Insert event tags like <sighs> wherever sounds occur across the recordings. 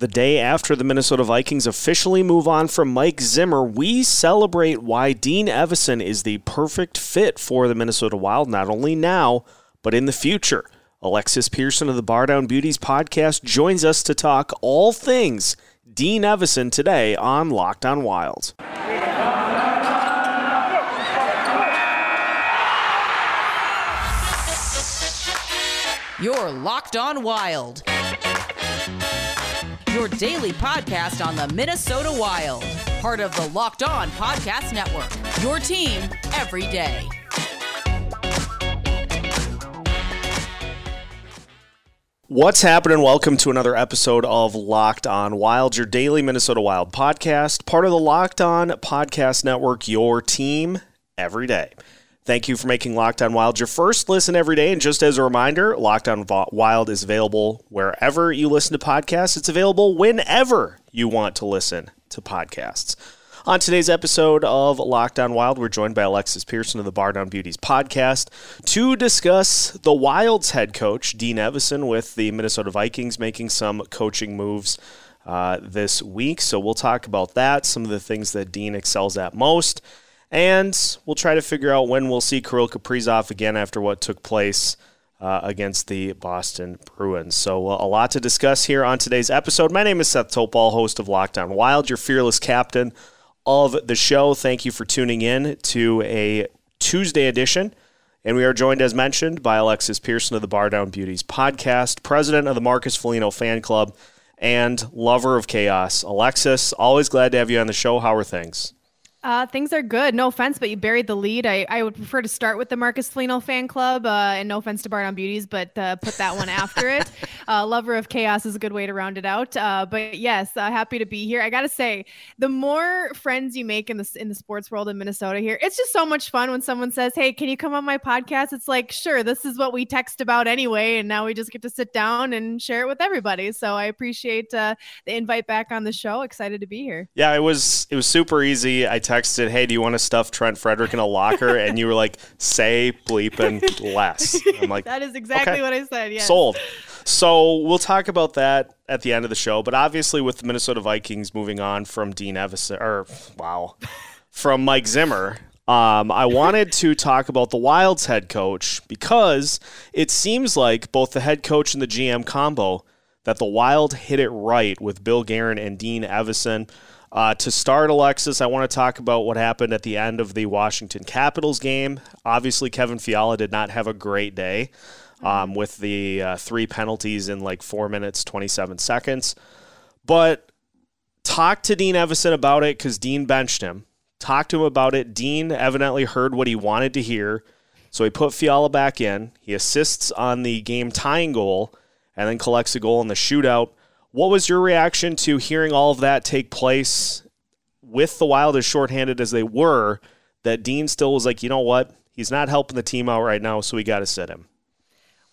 The day after the Minnesota Vikings officially move on from Mike Zimmer, we celebrate why Dean Evason is the perfect fit for the Minnesota Wild, not only now, but in the future. Alexis Pearson of the Bar Down Beauties podcast joins us to talk all things Dean Evason today on Locked on Wild. You're Locked on Wild your daily podcast on the Minnesota Wild, part of the Locked On Podcast Network. Your team every day. What's happening? Welcome to another episode of Locked On Wild, your daily Minnesota Wild podcast, part of the Locked On Podcast Network, your team every day. Thank you for making Locked On Wild your first listen every day. And just as a reminder, Locked On Wild is available wherever you listen to podcasts. It's available whenever you want to listen to podcasts. On today's episode of Locked On Wild, we're joined by Alexis Pearson of the Bar Down Beauties podcast to discuss the Wild's head coach, Dean Evason, with the Minnesota Vikings making some coaching moves uh, this week. So we'll talk about that, some of the things that Dean excels at most and we'll try to figure out when we'll see Kirill Kaprizov again after what took place uh, against the Boston Bruins. So, uh, a lot to discuss here on today's episode. My name is Seth Topal, host of Locked On Wild, your fearless captain of the show. Thank you for tuning in to a Tuesday edition. And we are joined, as mentioned, by Alexis Pearson of the Bar Down Beauties podcast, president of the Marcus Foligno fan club, and lover of chaos. Alexis, always glad to have you on the show. How are things? Uh, things are good. No offense, but you buried the lead. I, I would prefer to start with the Marcus Foligno fan club, uh, and no offense to Bar Down Beauties, but uh, put that one after it. <laughs> Uh, Lover of Chaos is a good way to round it out. Uh, but yes, uh, happy to be here. I gotta say, the more friends you make in the in the sports world in Minnesota here, it's just so much fun when someone says, "Hey, can you come on my podcast?" It's like, sure, this is what we text about anyway, and now we just get to sit down and share it with everybody. So I appreciate the invite back on the show. Excited to be here. Yeah, it was it was super easy. I texted, "Hey, do you want to stuff Trent Frederic in a locker?" and you were like, "Say bleep and less." I'm like, <laughs> "That is exactly okay. what I said." Yeah, sold. So we'll talk about that at the end of the show. But obviously, with the Minnesota Vikings moving on from Dean Evason, or wow, from Mike Zimmer, um, I wanted to talk about the Wild's head coach because it seems like both the head coach and the GM combo that the Wild hit it right with Bill Guerin and Dean Evason. Uh, to start, Alexis, I want to talk about what happened at the end of the Washington Capitals game. Obviously, Kevin Fiala did not have a great day um, with the uh, three penalties in like four minutes, 27 seconds. But talk to Dean Evason about it because Dean benched him. Talk to him about it. Dean evidently heard what he wanted to hear. So he put Fiala back in. He assists on the game tying goal and then collects a goal in the shootout. What was your reaction to hearing all of that take place with the Wild as shorthanded as they were? That Dean still was like, you know what? He's not helping the team out right now, so we got to sit him.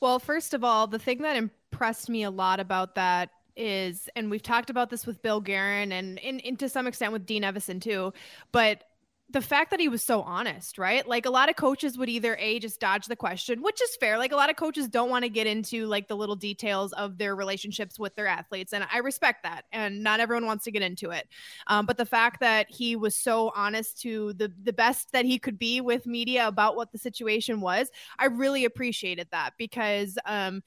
Well, first of all, the thing that impressed me a lot about that is, and we've talked about this with Bill Guerin and, and, and to some extent with Dean Evason too, but the fact that he was so honest, right? Like a lot of coaches would either a just dodge the question, which is fair. Like a lot of coaches don't want to get into like the little details of their relationships with their athletes, and I respect that. And not everyone wants to get into it. Um, but the fact that he was so honest to the the best that he could be with media about what the situation was, I really appreciated that because um,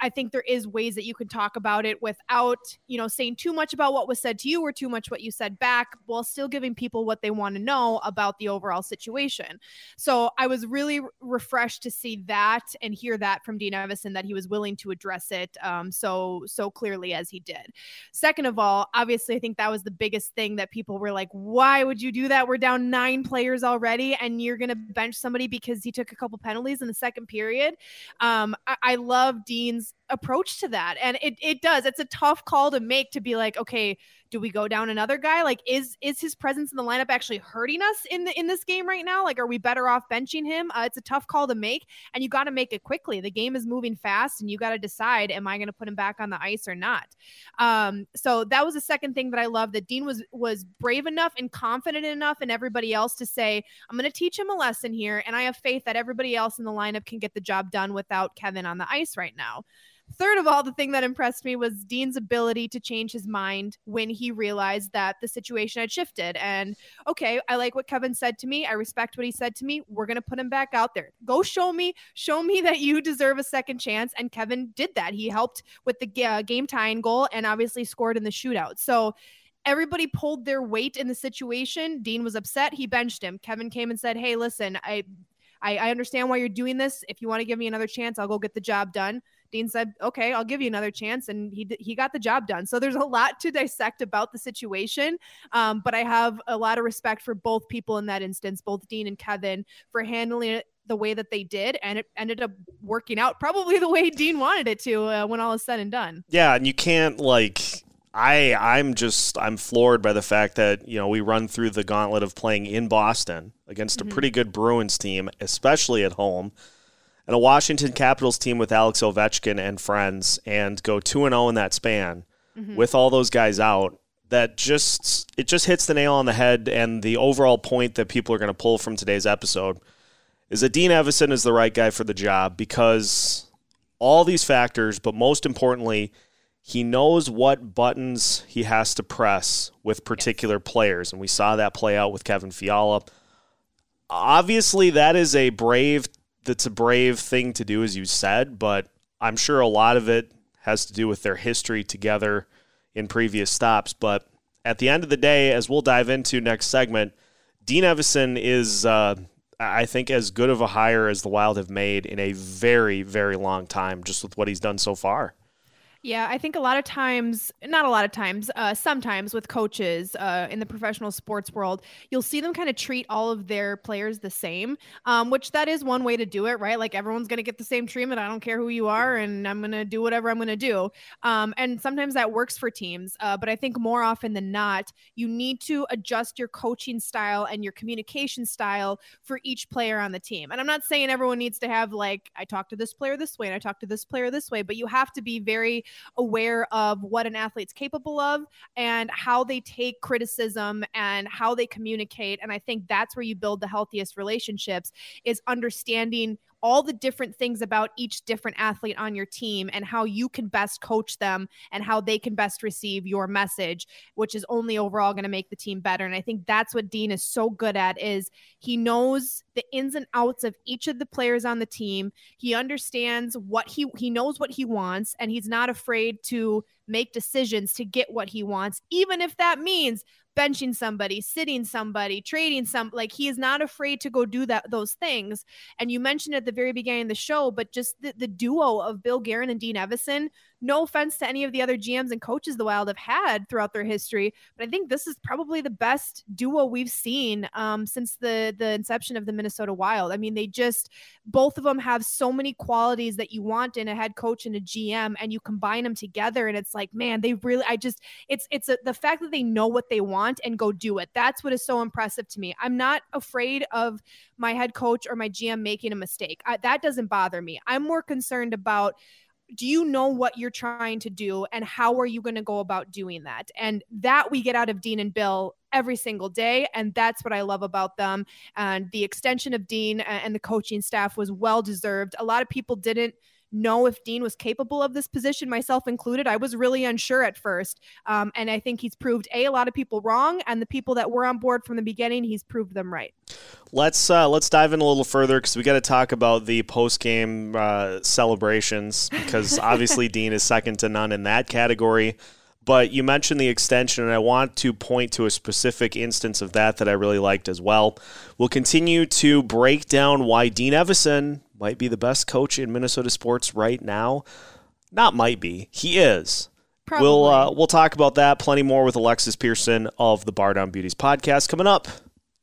I think there is ways that you can talk about it without you know saying too much about what was said to you or too much what you said back, while still giving people what they want to know about the overall situation. So I was really refreshed to see that and hear that from Dean Evason that he was willing to address it um, so so clearly as he did. Second of all, obviously, I think that was the biggest thing that people were like, "Why would you do that? We're down nine players already, and you're going to bench somebody because he took a couple penalties in the second period." Um, I, I love Dean's approach to that, and it it does. It's a tough call to make to be like, okay do we go down another guy? Like, is is his presence in the lineup actually hurting us in the in this game right now? Like, are we better off benching him? Uh, it's a tough call to make, and you got to make it quickly. The game is moving fast, and you got to decide: Am I going to put him back on the ice or not? Um, so that was the second thing that I love. That Dean was was brave enough and confident enough, and everybody else to say, "I'm going to teach him a lesson here," and I have faith that everybody else in the lineup can get the job done without Kevin on the ice right now. Third of all, the thing that impressed me was Dean's ability to change his mind when he realized that the situation had shifted. And okay, I like what Kevin said to me. I respect what he said to me. We're going to put him back out there. Go show me, show me <laughs> that you deserve a second chance. And Kevin did that. He helped with the uh, game tying goal and obviously scored in the shootout. So, everybody pulled their weight in the situation. Dean was upset. He benched him. Kevin came and said, Hey, listen, I I, I understand why you're doing this. If you want to give me another chance, I'll go get the job done. Dean said, "Okay, I'll give you another chance," and he he got the job done. So there's a lot to dissect about the situation, um, but I have a lot of respect for both people in that instance, both Dean and Kevin, for handling it the way that they did, and it ended up working out probably <laughs> the way Dean wanted it to uh, when all is said and done. Yeah, and you can't like I I'm just I'm floored by the fact that you know we run through the gauntlet of playing in Boston against mm-hmm. a pretty good Bruins team, especially at home, and a Washington Capitals team with Alex Ovechkin and friends, and go two and zero oh in that span mm-hmm. with all those guys out. That just it just hits the nail on the head, and the overall point that people are going to pull from today's episode is that Dean Evason is the right guy for the job because all these factors, but most importantly he knows what buttons he has to press with particular players, and we saw that play out with Kevin Fiala. Obviously, that is a brave that's a brave thing to do, as you said, but I'm sure a lot of it has to do with their history together in previous stops. But at the end of the day, as we'll dive into next segment, Dean Evason is, uh, I think, as good of a hire as the Wild have made in a very, very long time, just with what he's done so far. Yeah, I think a lot of times, not a lot of times, uh, sometimes with coaches uh, in the professional sports world, you'll see them kind of treat all of their players the same, um, which that is one way to do it, right? Like everyone's going to get the same treatment. I don't care who you are, and I'm going to do whatever I'm going to do. Um, and sometimes that works for teams, uh, but I think more often than not, you need to adjust your coaching style and your communication style for each player on the team. And I'm not saying everyone needs to have like, I talk to this player this way and I talk to this player this way, but you have to be very aware of what an athlete's capable of and how they take criticism and how they communicate. And I think that's where you build the healthiest relationships is understanding all the different things about each different athlete on your team and how you can best coach them and how they can best receive your message which is only overall going to make the team better. And i think that's what dean is so good at is he knows the ins and outs of each of the players on the team. He understands what he he knows what he wants and he's not afraid to make decisions to get what he wants even if that means benching somebody, sitting somebody, trading some like he is not afraid to go do that those things. And you mentioned at the very beginning of the show, but just the, the duo of Bill Guerin and Dean Evason no offense to any of the other GMs and coaches the Wild have had throughout their history, but I think this is probably the best duo we've seen um, since the the inception of the Minnesota Wild. I mean, they just both of them have so many qualities that you want in a head coach and a GM, and you combine them together, and it's like, man, they really. I just it's it's a, the fact that they know what they want and go do it. That's what is so impressive to me. I'm not afraid of my head coach or my GM making a mistake. I, that doesn't bother me. I'm more concerned about do you know what you're trying to do and how are you going to go about doing that and that we get out of dean and bill every single day and that's what i love about them and the extension of dean and the coaching staff was well deserved a lot of people didn't know if Dean was capable of this position, myself included. I was really unsure at first. Um, and I think he's proved A, a lot of people wrong, and the people that were on board from the beginning, he's proved them right. Let's uh, let's dive in a little further because we got to talk about the post game uh, celebrations because <laughs> obviously Dean is second to none in that category. But you mentioned the extension, and I want to point to a specific instance of that that I really liked as well. We'll continue to break down why Dean Evason might be the best coach in Minnesota sports right now. Not might be. He is. Probably. We'll uh, we'll talk about that plenty more with Alexis Pearson of the Bar Down Beauties podcast coming up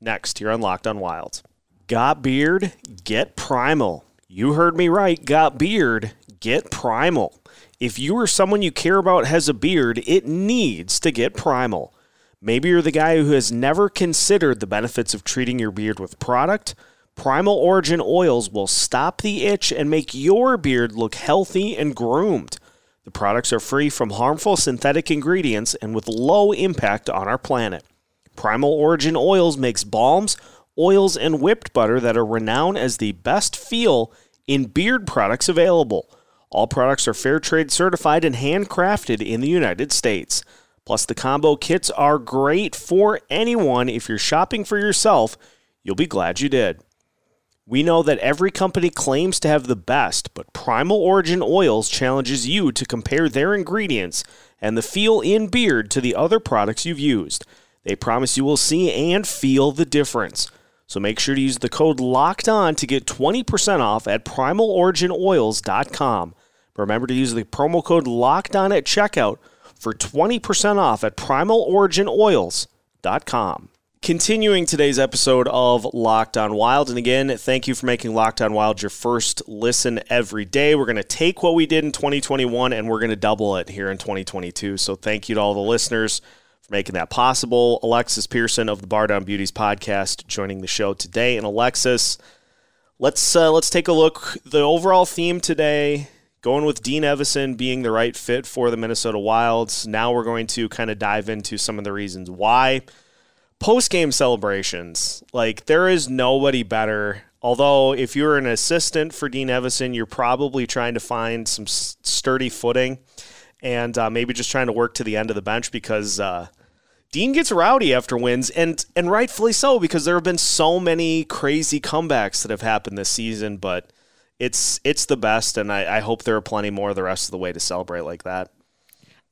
next here on Locked on Wild. Got beard? Get primal. You heard me right. Got beard? Get primal. If you or someone you care about has a beard, it needs to get primal. Maybe you're the guy who has never considered the benefits of treating your beard with product Primal Origin oils will stop the itch and make your beard look healthy and groomed. The products are free from harmful synthetic ingredients and with low impact on our planet. Primal Origin Oils makes balms, oils, and whipped butter that are renowned as the best feel in beard products available. All products are fair trade certified and handcrafted in the United States. Plus, the combo kits are great for anyone. If you're shopping for yourself, you'll be glad you did. We know that every company claims to have the best, but Primal Origin Oils challenges you to compare their ingredients and the feel in beard to the other products you've used. They promise you will see and feel the difference. So make sure to use the code LOCKED ON to get 20% off at primaloriginoils.com. Remember to use the promo code LOCKED ON at checkout for 20% off at primaloriginoils.com. Continuing today's episode of Locked On Wild. And again, thank you for making Locked On Wild your first listen every day. We're going to take what we did in 2021 and we're going to double it here in 2022. So thank you to all the listeners for making that possible. Alexis Pearson of the Bar Down Beauties podcast joining the show today. And Alexis, let's uh, let's take a look. The overall theme today going with Dean Evason being the right fit for the Minnesota Wilds. Now we're going to kind of dive into some of the reasons why post game celebrations, like there is nobody better. Although, if you're an assistant for Dean Evason, you're probably trying to find some sturdy footing and uh, maybe just trying to work to the end of the bench because uh, Dean gets rowdy after wins, and and rightfully so because there have been so many crazy comebacks that have happened this season. But it's it's the best, and I, I hope there are plenty more the rest of the way to celebrate like that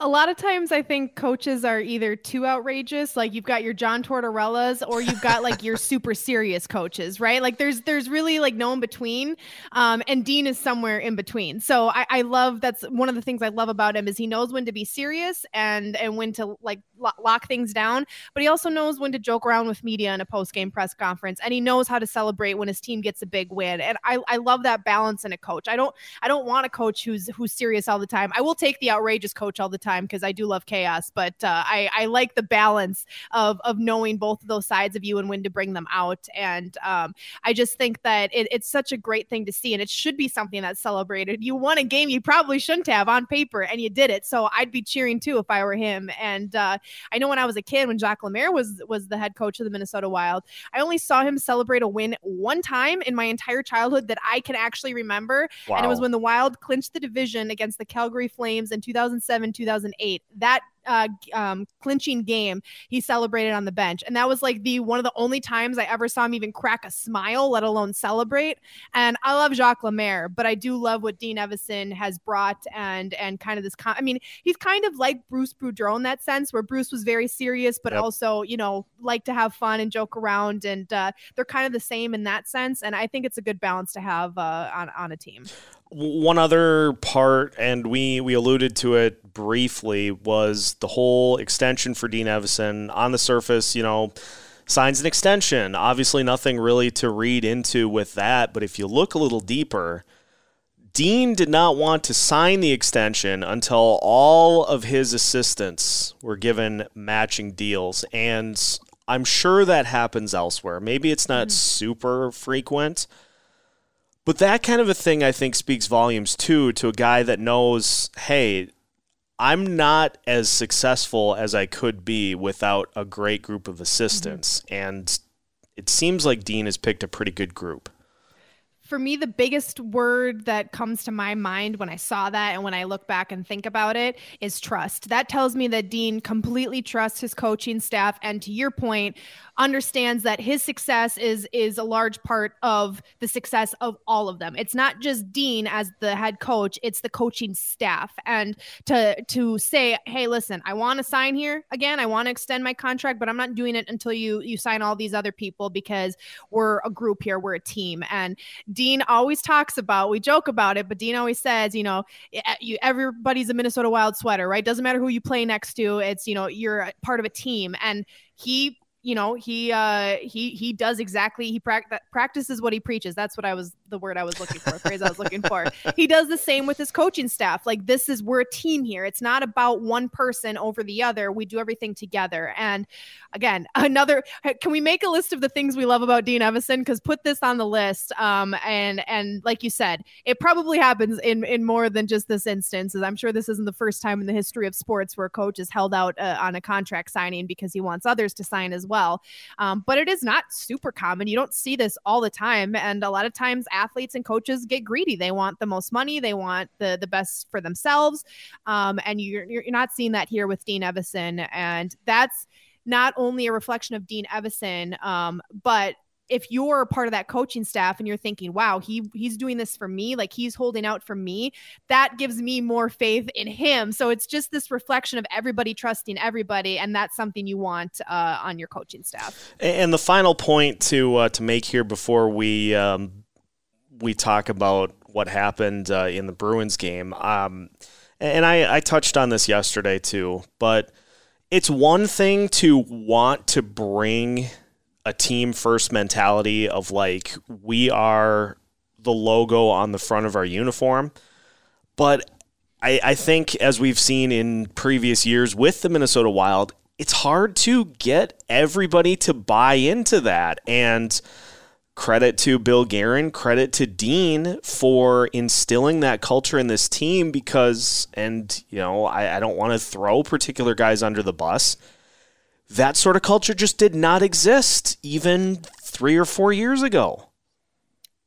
a lot of times I think coaches are either too outrageous, like you've got your John Tortorellas, or you've got like your super serious coaches, right? Like there's there's really like no in between. Um, and Dean is somewhere in between. So I, I love that's one of the things I love about him is he knows when to be serious and and when to like lock things down, but he also knows when to joke around with media in a post game press conference, and he knows how to celebrate when his team gets a big win. And I, I love that balance in a coach. I don't I don't want a coach who's who's serious all the time. I will take the outrageous coach all the time because I do love chaos, but uh, I, I like the balance of of knowing both of those sides of you and when to bring them out. And um, I just think that it, it's such a great thing to see, and it should be something that's celebrated. You won a game you probably shouldn't have on paper, and you did it. So I'd be cheering too if I were him. And uh, I know when I was a kid, when Jacques Lemaire was was the head coach of the Minnesota Wild, I only saw him celebrate a win one time in my entire childhood that I can actually remember, wow. and it was when the Wild clinched the division against the Calgary Flames in 2007 2008 that uh, um, clinching game, he celebrated on the bench, and that was like the one of the only times I ever saw him even crack a smile, let alone celebrate. And I love Jacques Lemaire, but I do love what Dean Evason has brought and and kind of this. Con- I mean, he's kind of like Bruce Boudreau in that sense, where Bruce was very serious, but yep. also you know like to have fun and joke around, and uh, they're kind of the same in that sense. And I think it's a good balance to have uh, on on a team one other part, and we we alluded to it briefly, was the whole extension for Dean Evason. On the surface, you know, signs an extension. Obviously, nothing really to read into with that. But if you look a little deeper, Dean did not want to sign the extension until all of his assistants were given matching deals, and I'm sure that happens elsewhere. Maybe it's not mm. super frequent but that kind of a thing, I think, speaks volumes too to a guy that knows, hey, I'm not as successful as I could be without a great group of assistants. Mm-hmm. And it seems like Dean has picked a pretty good group for me, the biggest word that comes to my mind when I saw that and when I look back and think about it is trust. That tells me that Dean completely trusts his coaching staff. And to your point, understands that his success is is a large part of the success of all of them. It's not just Dean as the head coach, it's the coaching staff. And to to say, "Hey, listen, I want to sign here again. I want to extend my contract, but I'm not doing it until you you sign all these other people because we're a group here, we're a team." And Dean always talks about, we joke about it, but Dean always says, you know, everybody's a Minnesota Wild sweater, right? Doesn't matter who you play next to. It's, you know, you're part of a team. And he you know he uh he he does exactly he pra- practices what he preaches that's what i was the word i was looking for phrase i was looking for. He does the same with his coaching staff. Like this is we're a team here. It's not about one person over the other. We do everything together. And again <laughs> another can we make a list of the things we love about dean evason because put this on the list. Um and and like you said it probably happens in in more than just this instance as i'm sure this isn't the first time in the history of sports where a coach is held out uh, on a contract signing because he wants others to sign as well. Well. Um, but it is not super common. You don't see this all the time. And a lot of times athletes and coaches get greedy. They want the most money, they want the the best for themselves, um, and you're you're not seeing that here with Dean Evason, and that's not only a reflection of Dean Evason, um, but if you're part of that coaching staff and you're thinking, wow, he he's doing this for me, like he's holding out for me, that gives me more faith in him. So it's just this reflection of everybody trusting everybody, and that's something you want uh, on your coaching staff. And the final point to uh, to make here before we um, we talk about what happened uh, in the Bruins game, um, and I, I touched on this yesterday too, but it's one thing to want to bring a team first mentality of like we are the logo on the front of our uniform. But I, I think as we've seen in previous years with the Minnesota Wild, it's hard to get everybody to buy into that. And credit to Bill Guerin, credit to Dean for instilling that culture in this team because, and, you know, I, I don't want to throw particular guys under the bus that sort of culture just did not exist even three or four years ago.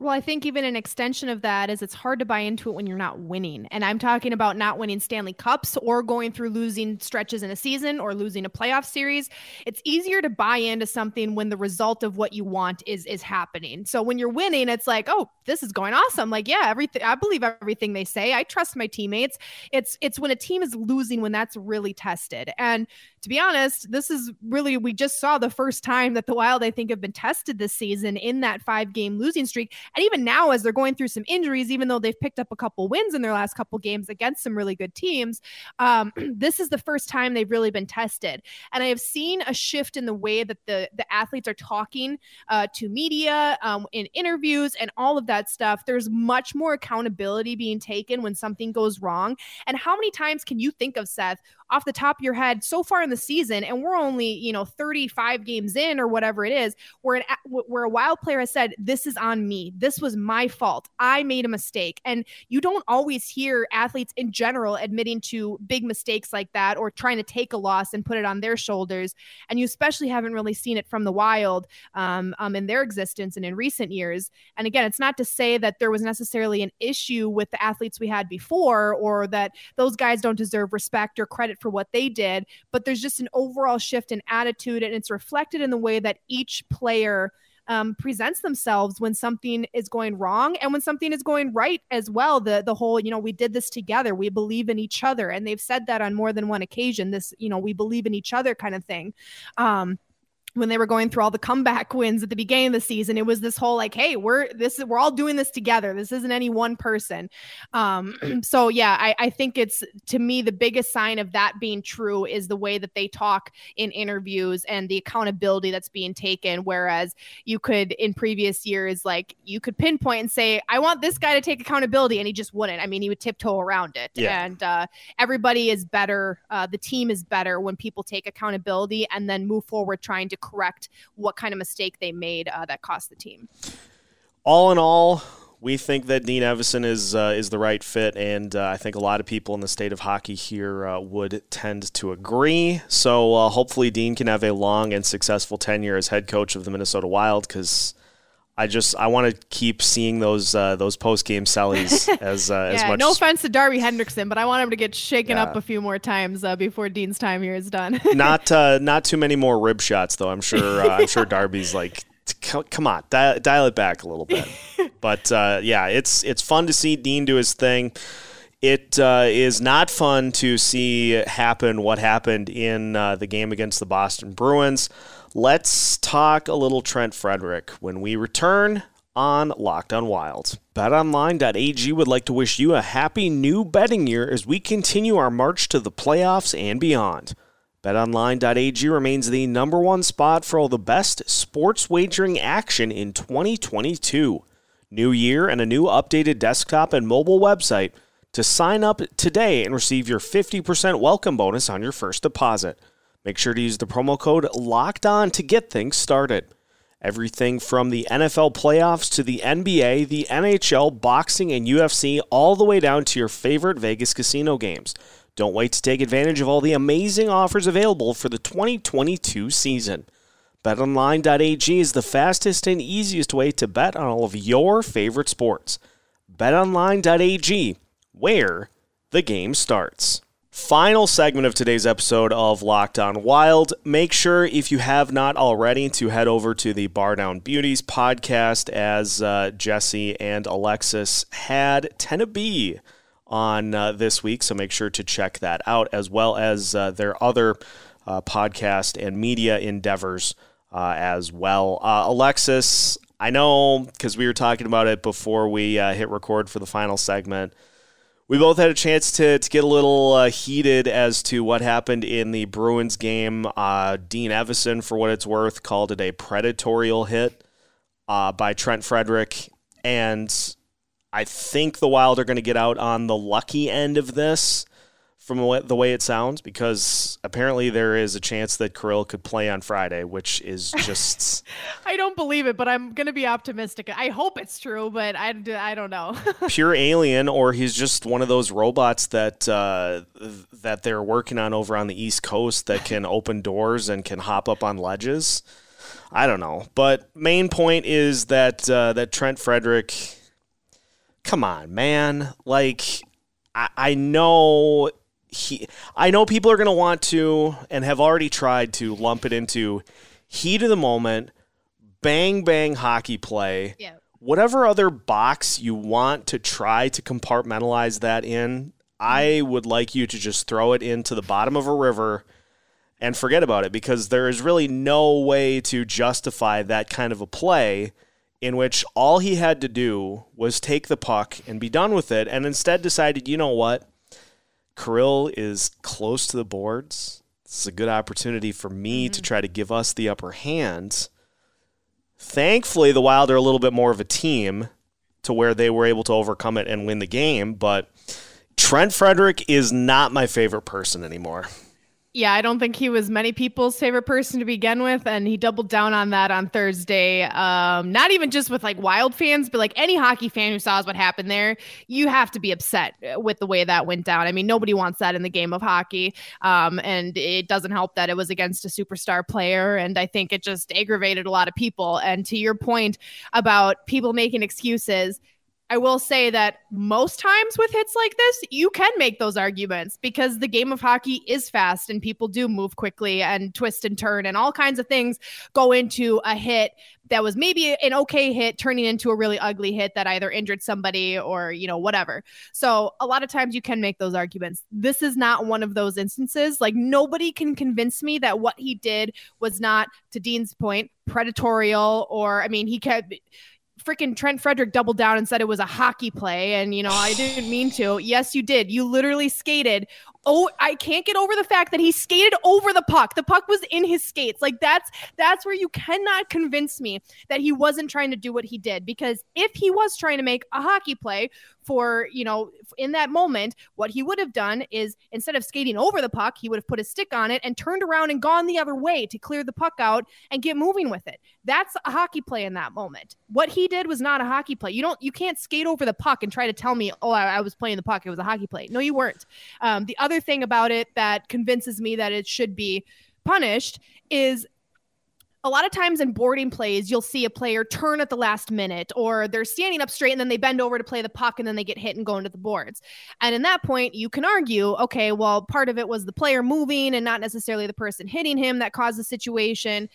Well, I think even an extension of that is it's hard to buy into it when you're not winning. And I'm talking about not winning Stanley Cups or going through losing stretches in a season or losing a playoff series. It's easier to buy into something when the result of what you want is is happening. So when you're winning, it's like, "Oh, this is going awesome." Like, yeah, everything I believe everything they say. I trust my teammates. It's it's when a team is losing when that's really tested. And to be honest, this is really we just saw the first time that the Wild I think have been tested this season in that 5-game losing streak and even now, as they're going through some injuries, even though they've picked up a couple wins in their last couple games against some really good teams, um, <clears throat> this is the first time they've really been tested. And I have seen a shift in the way that the the athletes are talking uh, to media um, in interviews and all of that stuff. There's much more accountability being taken when something goes wrong. And how many times can you think of Seth off the top of your head so far in the season, and we're only you know 35 games in or whatever it is, where an where a wild player has said, "This is on me. This was my fault. I made a mistake." And you don't always hear athletes in general admitting to big mistakes like that or trying to take a loss and put it on their shoulders. And you especially haven't really seen it from the Wild um, um, in their existence and in recent years. And again, it's not to say that there was necessarily an issue with the athletes we had before or that those guys don't deserve respect or credit for what they did, but there's just an overall shift in attitude, and it's reflected in the way that each player. Um, presents themselves when something is going wrong and when something is going right as well. The the whole, you know, we did this together. We believe in each other, and they've said that on more than one occasion. This, you know, we believe in each other kind of thing. Um, when they were going through all the comeback wins at the beginning of the season it was this whole like hey we're this is we're all doing this together. This isn't any one person. Um <clears throat> so yeah I, I think it's to me the biggest sign of that being true is the way that they talk in interviews and the accountability that's being taken. Whereas you could in previous years like you could pinpoint and say i want this guy to take accountability and he just wouldn't. I mean he would tiptoe around it. Yeah. and uh, everybody is better uh, the team is better when people take accountability and then move forward trying to correct what kind of mistake they made uh, that cost the team. All in all, we think that Dean Evason is uh, is the right fit, and uh, I think a lot of people in the state of hockey here uh, would tend to agree. So uh, hopefully, Dean can have a long and successful tenure as head coach of the Minnesota Wild because I just I want to keep seeing those uh, those post game sellies <laughs> as uh, yeah, as much. No offense to Darby Hendrickson, but I want him to get shaken yeah. up a few more times uh, before Dean's time here is done. <laughs> not uh, not too many more rib shots though. I'm sure uh, I'm sure <laughs> Darby's like, come on, dial, dial, it back a little bit. but uh, yeah, it's it's fun to see Dean do his thing. It is not fun to see happen what happened in the game against the Boston Bruins. Let's talk a little Trent Frederic when we return on Locked on Wild. BetOnline.ag would like to wish you a happy new betting year as we continue our march to the playoffs and beyond. BetOnline.ag remains the number one spot for all the best sports wagering action in 2022. New year and a new updated desktop and mobile website to sign up today and receive your 50% welcome bonus on your first deposit. Make sure to use the promo code LOCKED ON to get things started. Everything from the NFL playoffs to the NBA, the NHL, boxing, and UFC, all the way down to your favorite Vegas casino games. Don't wait to take advantage of all the amazing offers available for the 2022 season. BetOnline.ag is the fastest and easiest way to bet on all of your favorite sports. BetOnline.ag, where the game starts. Final segment of today's episode of Locked On Wild. Make sure, if you have not already, to head over to the Bar Down Beauties podcast as uh, Jesse and Alexis had Tennessee on uh, this week. So make sure to check that out, as well as uh, their other uh, podcast and media endeavors uh, as well. Uh, Alexis, I know because we were talking about it before we hit record for the final segment. We both had a chance to, to get a little uh, heated as to what happened in the Bruins game. Uh, Dean Evason, for what it's worth, called it a predatorial hit uh, by Trent Frederic. And I think the Wild are going to get out on the lucky end of this from the way it sounds because apparently there is a chance that Kirill could play on Friday, which is <laughs> just. I don't believe it, but I'm going to be optimistic. I hope it's true, but I, I don't know. <laughs> pure alien, or he's just one of those robots that uh, that they're working on over on the East Coast that can <laughs> open doors and can hop up on ledges. I don't know, but main point is that uh, that Trent Frederic. Come on, man! Like I, I know he I know people are going to want to and have already tried to lump it into heat of the moment, bang bang hockey play. Yeah. Whatever other box you want to try to compartmentalize that in, I would like you to just throw it into the bottom of a river and forget about it because there is really no way to justify that kind of a play in which all he had to do was take the puck and be done with it and instead decided, you know what? Kirill is close to the boards. This is a good opportunity for me mm-hmm. to try to give us the upper hand. Thankfully, the Wild are a little bit more of a team to where they were able to overcome it and win the game, but Trent Frederic is not my favorite person anymore. Yeah, I don't think he was many people's favorite person to begin with, and he doubled down on that on Thursday. Um, not even just with like Wild fans, but like any hockey fan who saw what happened there, you have to be upset with the way that went down. I mean, nobody wants that in the game of hockey, um, and it doesn't help that it was against a superstar player, and I think it just aggravated a lot of people. And to your point about people making excuses I will say that most times with hits like this, you can make those arguments because the game of hockey is fast and people do move quickly and twist and turn and all kinds of things go into a hit that was maybe an okay hit turning into a really ugly hit that either injured somebody or, you know, whatever. So a lot of times you can make those arguments. This is not one of those instances. Like nobody can convince me that what he did was not, to Dean's point, predatorial or, I mean, he kept freaking Trent Frederic doubled down and said it was a hockey play. And, you know, I didn't mean to. Yes, you did. You literally skated oh, I can't get over the fact that he skated over the puck. The puck was in his skates. Like that's that's where you cannot convince me that he wasn't trying to do what he did because if he was trying to make a hockey play for, you know, in that moment, what he would have done is instead of skating over the puck, he would have put a stick on it and turned around and gone the other way to clear the puck out and get moving with it. That's a hockey play in that moment. What he did was not a hockey play. You don't you can't skate over the puck and try to tell me, "Oh, I, I was playing the puck. It was a hockey play." No, you weren't. Um, the other thing about it that convinces me that it should be punished is a lot of times in boarding plays, you'll see a player turn at the last minute or they're standing up straight and then they bend over to play the puck and then they get hit and go into the boards. And in that point, you can argue, okay, well, part of it was the player moving and not necessarily the person hitting him that caused the situation.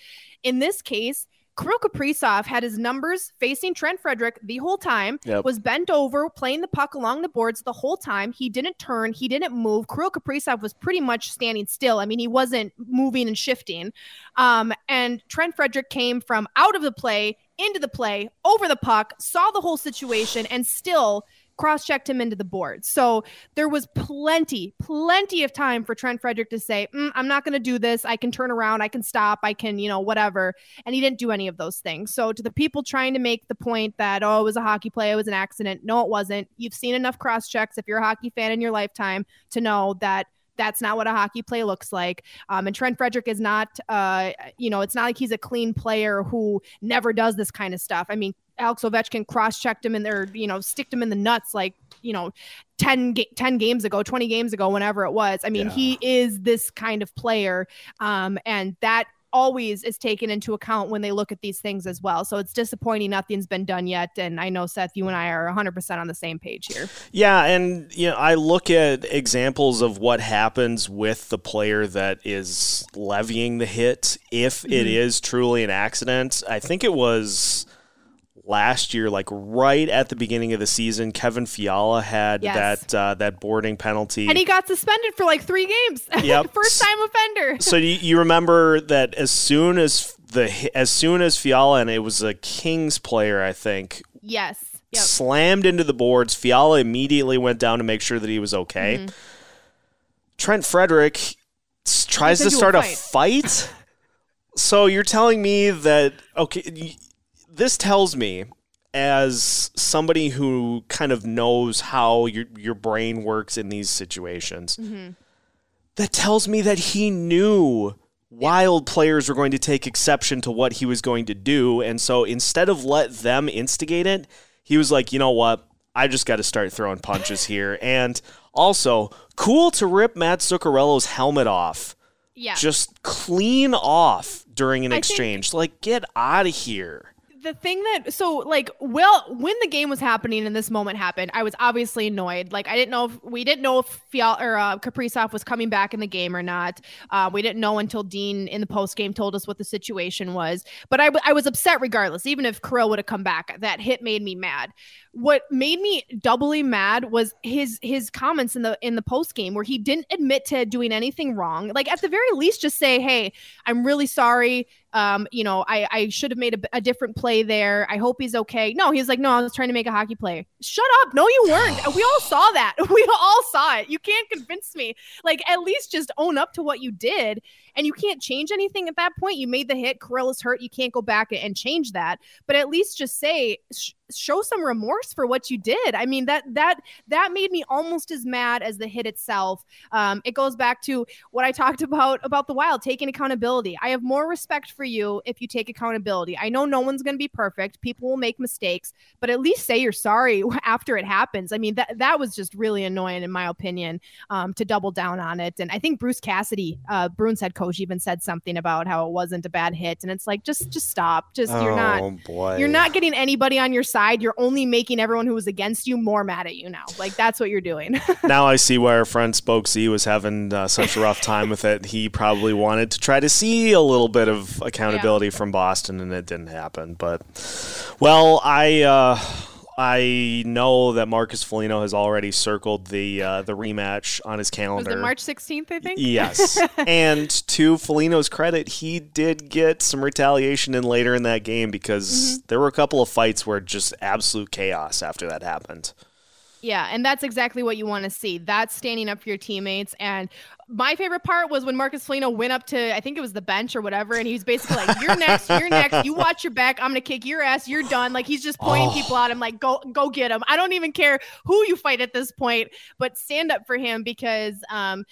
In this case, Kirill Kaprizov had his numbers facing Trent Frederic the whole time, yep. was bent over, playing the puck along the boards the whole time. He didn't turn, he didn't move. Kirill Kaprizov was pretty much standing still. I mean, he wasn't moving and shifting. Um, and Trent Frederic came from out of the play into the play, over the puck, saw the whole situation, and still cross checked him into the board. So there was plenty, plenty of time for Trent Frederic to say, mm, I'm not going to do this. I can turn around. I can stop. I can, you know, whatever. And he didn't do any of those things. So to the people trying to make the point that, oh, it was a hockey play, it was an accident. No, it wasn't. You've seen enough cross checks if you're a hockey fan in your lifetime to know that that's not what a hockey play looks like. Um, and Trent Frederic is not, uh, you know, it's not like he's a clean player who never does this kind of stuff. I mean, Alex Ovechkin cross-checked him and they're, you know, sticked him in the nuts like, you know, 10, ga- 10 games ago, 20 games ago, whenever it was. I mean, yeah. he is this kind of player. Um, and that always is taken into account when they look at these things as well. So it's disappointing nothing's been done yet. And I know Seth, you and I are 100% on the same page here. Yeah, and you know, I look at examples of what happens with the player that is levying the hit if mm-hmm. it is truly an accident. I think it was last year, like right at the beginning of the season, Kevin Fiala had yes. that uh, that boarding penalty, and he got suspended for like three games. <laughs> Yep, first time offender. <laughs> so you, you remember that as soon as the as soon as Fiala and it was a Kings player, I think. Yes. Yep. Slammed into the boards. Fiala immediately went down to make sure that he was okay. Mm-hmm. Trent Frederic tries to start a fight. fight? <laughs> so you're telling me that okay this tells me as somebody who kind of knows how your your brain works in these situations mm-hmm. that tells me that he knew wild players were going to take exception to what he was going to do. And so instead of let them instigate it he was like you know what? I just got to start throwing punches <laughs> here. And also cool to rip mats zuccarello's helmet off. Yeah. Just clean off during an I exchange. Think- like get out of here the thing that so like well when the game was happening and this moment happened, I was obviously annoyed. Like I didn't know if we didn't know if Fial or uh, Kaprizov was coming back in the game or not. Uh, we didn't know until Dean in the post game told us what the situation was. But I, I was upset regardless. Even if Kirill would have come back, that hit made me mad what made me doubly mad was his his comments in the in the post game where he didn't admit to doing anything wrong like at the very least just say hey i'm really sorry um you know i i should have made a, a different play there. I hope he's okay. No he's like no i was trying to make a hockey play. Shut up. No you weren't. We all <sighs> saw that. <laughs> We all saw it. You can't convince me. Like at least just own up to what you did. And you can't change anything at that point. You made the hit, Kirill is hurt. You can't go back and change that. But at least just say, show some remorse for what you did. I mean that that that made me almost as mad as the hit itself. Um, it goes back to what I talked about about the Wild taking accountability. I have more respect for you if you take accountability. I know no one's going to be perfect. People will make mistakes, but at least say you're sorry <laughs> after it happens. I mean that that was just really annoying in my opinion. Um, to double down on it, and I think Bruce Cassidy, uh, Bruins head coach, even said something about how it wasn't a bad hit, and it's like just just stop. Just oh, you're not oh, boy. you're not getting anybody on your side. You're only making everyone who was against you more mad at you now. Like that's what you're doing. <laughs> now I see why our friend Spoke Z was having uh, such a rough time with it. He probably wanted to try to see a little bit of accountability yeah. from Boston, and it didn't happen. But well, I. Uh, I know that Marcus Foligno has already circled the uh, the rematch on his calendar. Was it March 16th, I think? Yes. <laughs> and to Foligno's credit, he did get some retaliation in later in that game because mm-hmm. there were a couple of fights where just absolute chaos after that happened. Yeah, and that's exactly what you want to see. That's standing up for your teammates. And my favorite part was when Marcus Foligno went up to, I think it was the bench or whatever, and he's basically like, "You're next, you're next. You watch your back. I'm gonna kick your ass. You're done." Like he's just pointing oh. people out. I'm like, "Go, go get him." I don't even care who you fight at this point, but stand up for him because um,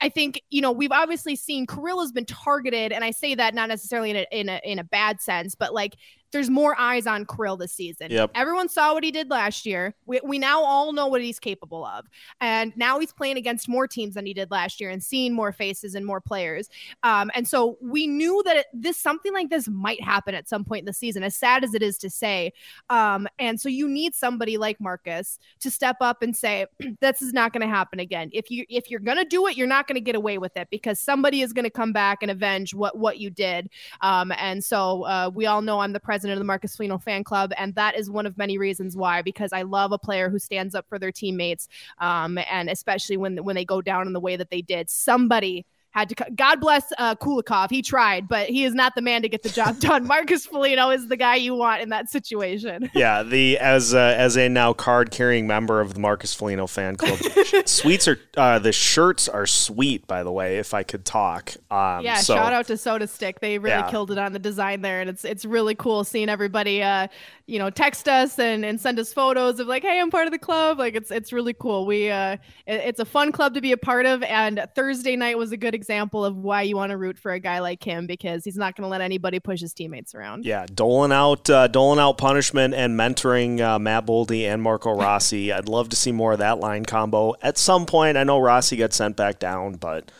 I think you know we've obviously seen Kirill has been targeted, and I say that not necessarily in a in a in a bad sense, but like there's more eyes on Krill this season. Yep. Everyone saw what he did last year. We, we now all know what he's capable of. And now he's playing against more teams than he did last year and seeing more faces and more players. Um, and so we knew that it, this something like this might happen at some point in the season, as sad as it is to say. Um, and so you need somebody like Marcus to step up and say, <clears throat> this is not going to happen again. If you if you're going to do it, you're not going to get away with it because somebody is going to come back and avenge what what you did. Um, and so uh, we all know I'm the president president of the Marcus Foligno fan club, and that is one of many reasons why. Because I love a player who stands up for their teammates, um, and especially when when they go down in the way that they did. Somebody had to. God bless uh, Kulikov. He tried, but he is not the man to get the job done. <laughs> Marcus Foligno is the guy you want in that situation. <laughs> Yeah, the as uh, as a now card carrying member of the Marcus Foligno fan club, <laughs> sweets are uh, the shirts are sweet. By the way, if I could talk. Um, yeah, so, shout out to Soda Stick. They really yeah. killed it on the design there, and it's it's really cool seeing everybody uh, you know text us and, and send us photos of like hey i'm part of the club like it's it's really cool we uh it, it's a fun club to be a part of and thursday night was a good example of why you want to root for a guy like him because he's not going to let anybody push his teammates around. Yeah doling out uh, doling out punishment and mentoring uh, matt boldy and marco <laughs> rossi. I'd love to see more of that line combo. At some point i know rossi got sent back down but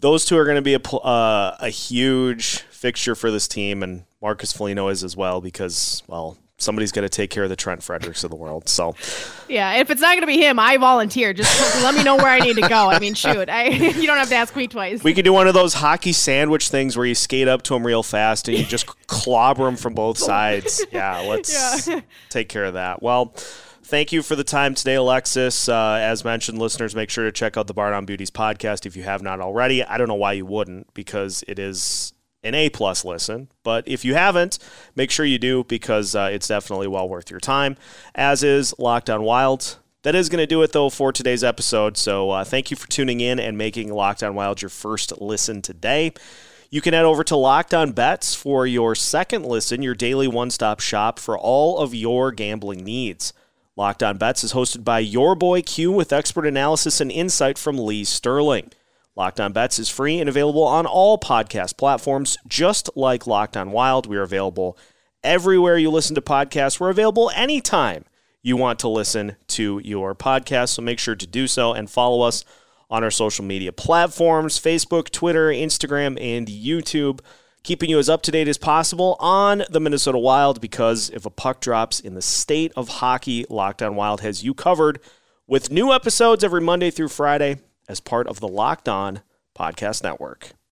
those two are going to be a, uh, a huge fixture for this team, and Marcus Foligno is as well because, well, somebody's got to take care of the Trent Frederics of the world. So, yeah, if it's not going to be him, I volunteer. Just let me know where I need to go. I mean, <laughs> shoot, I <laughs> you don't have to ask me twice. We could do one of those hockey sandwich things where you skate up to him real fast and you just <laughs> clobber him from both sides. Yeah, let's yeah. take care of that. Well. Thank you for the time today, Alexis. Uh, as mentioned, listeners, make sure to check out the Bar Down Beauties podcast if you have not already. I don't know why you wouldn't, because it is an A plus listen. But if you haven't, make sure you do because uh, it's definitely well worth your time. As is Locked On Wild. That is going to do it though for today's episode. So uh, thank you for tuning in and making Locked On Wild your first listen today. You can head over to Locked On Bets for your second listen, your daily one stop shop for all of your gambling needs. Locked On Bets is hosted by your boy Q with expert analysis and insight from Lee Sterling. Locked On Bets is free and available on all podcast platforms, just like Locked On Wild. We are available everywhere you listen to podcasts. We're available anytime you want to listen to your podcast. So make sure to do so and follow us on our social media platforms Facebook, Twitter, Instagram, and YouTube. Keeping you as up to date as possible on the Minnesota Wild because if a puck drops in the state of hockey, Locked On Wild has you covered with new episodes every Monday through Friday as part of the Locked On Podcast Network.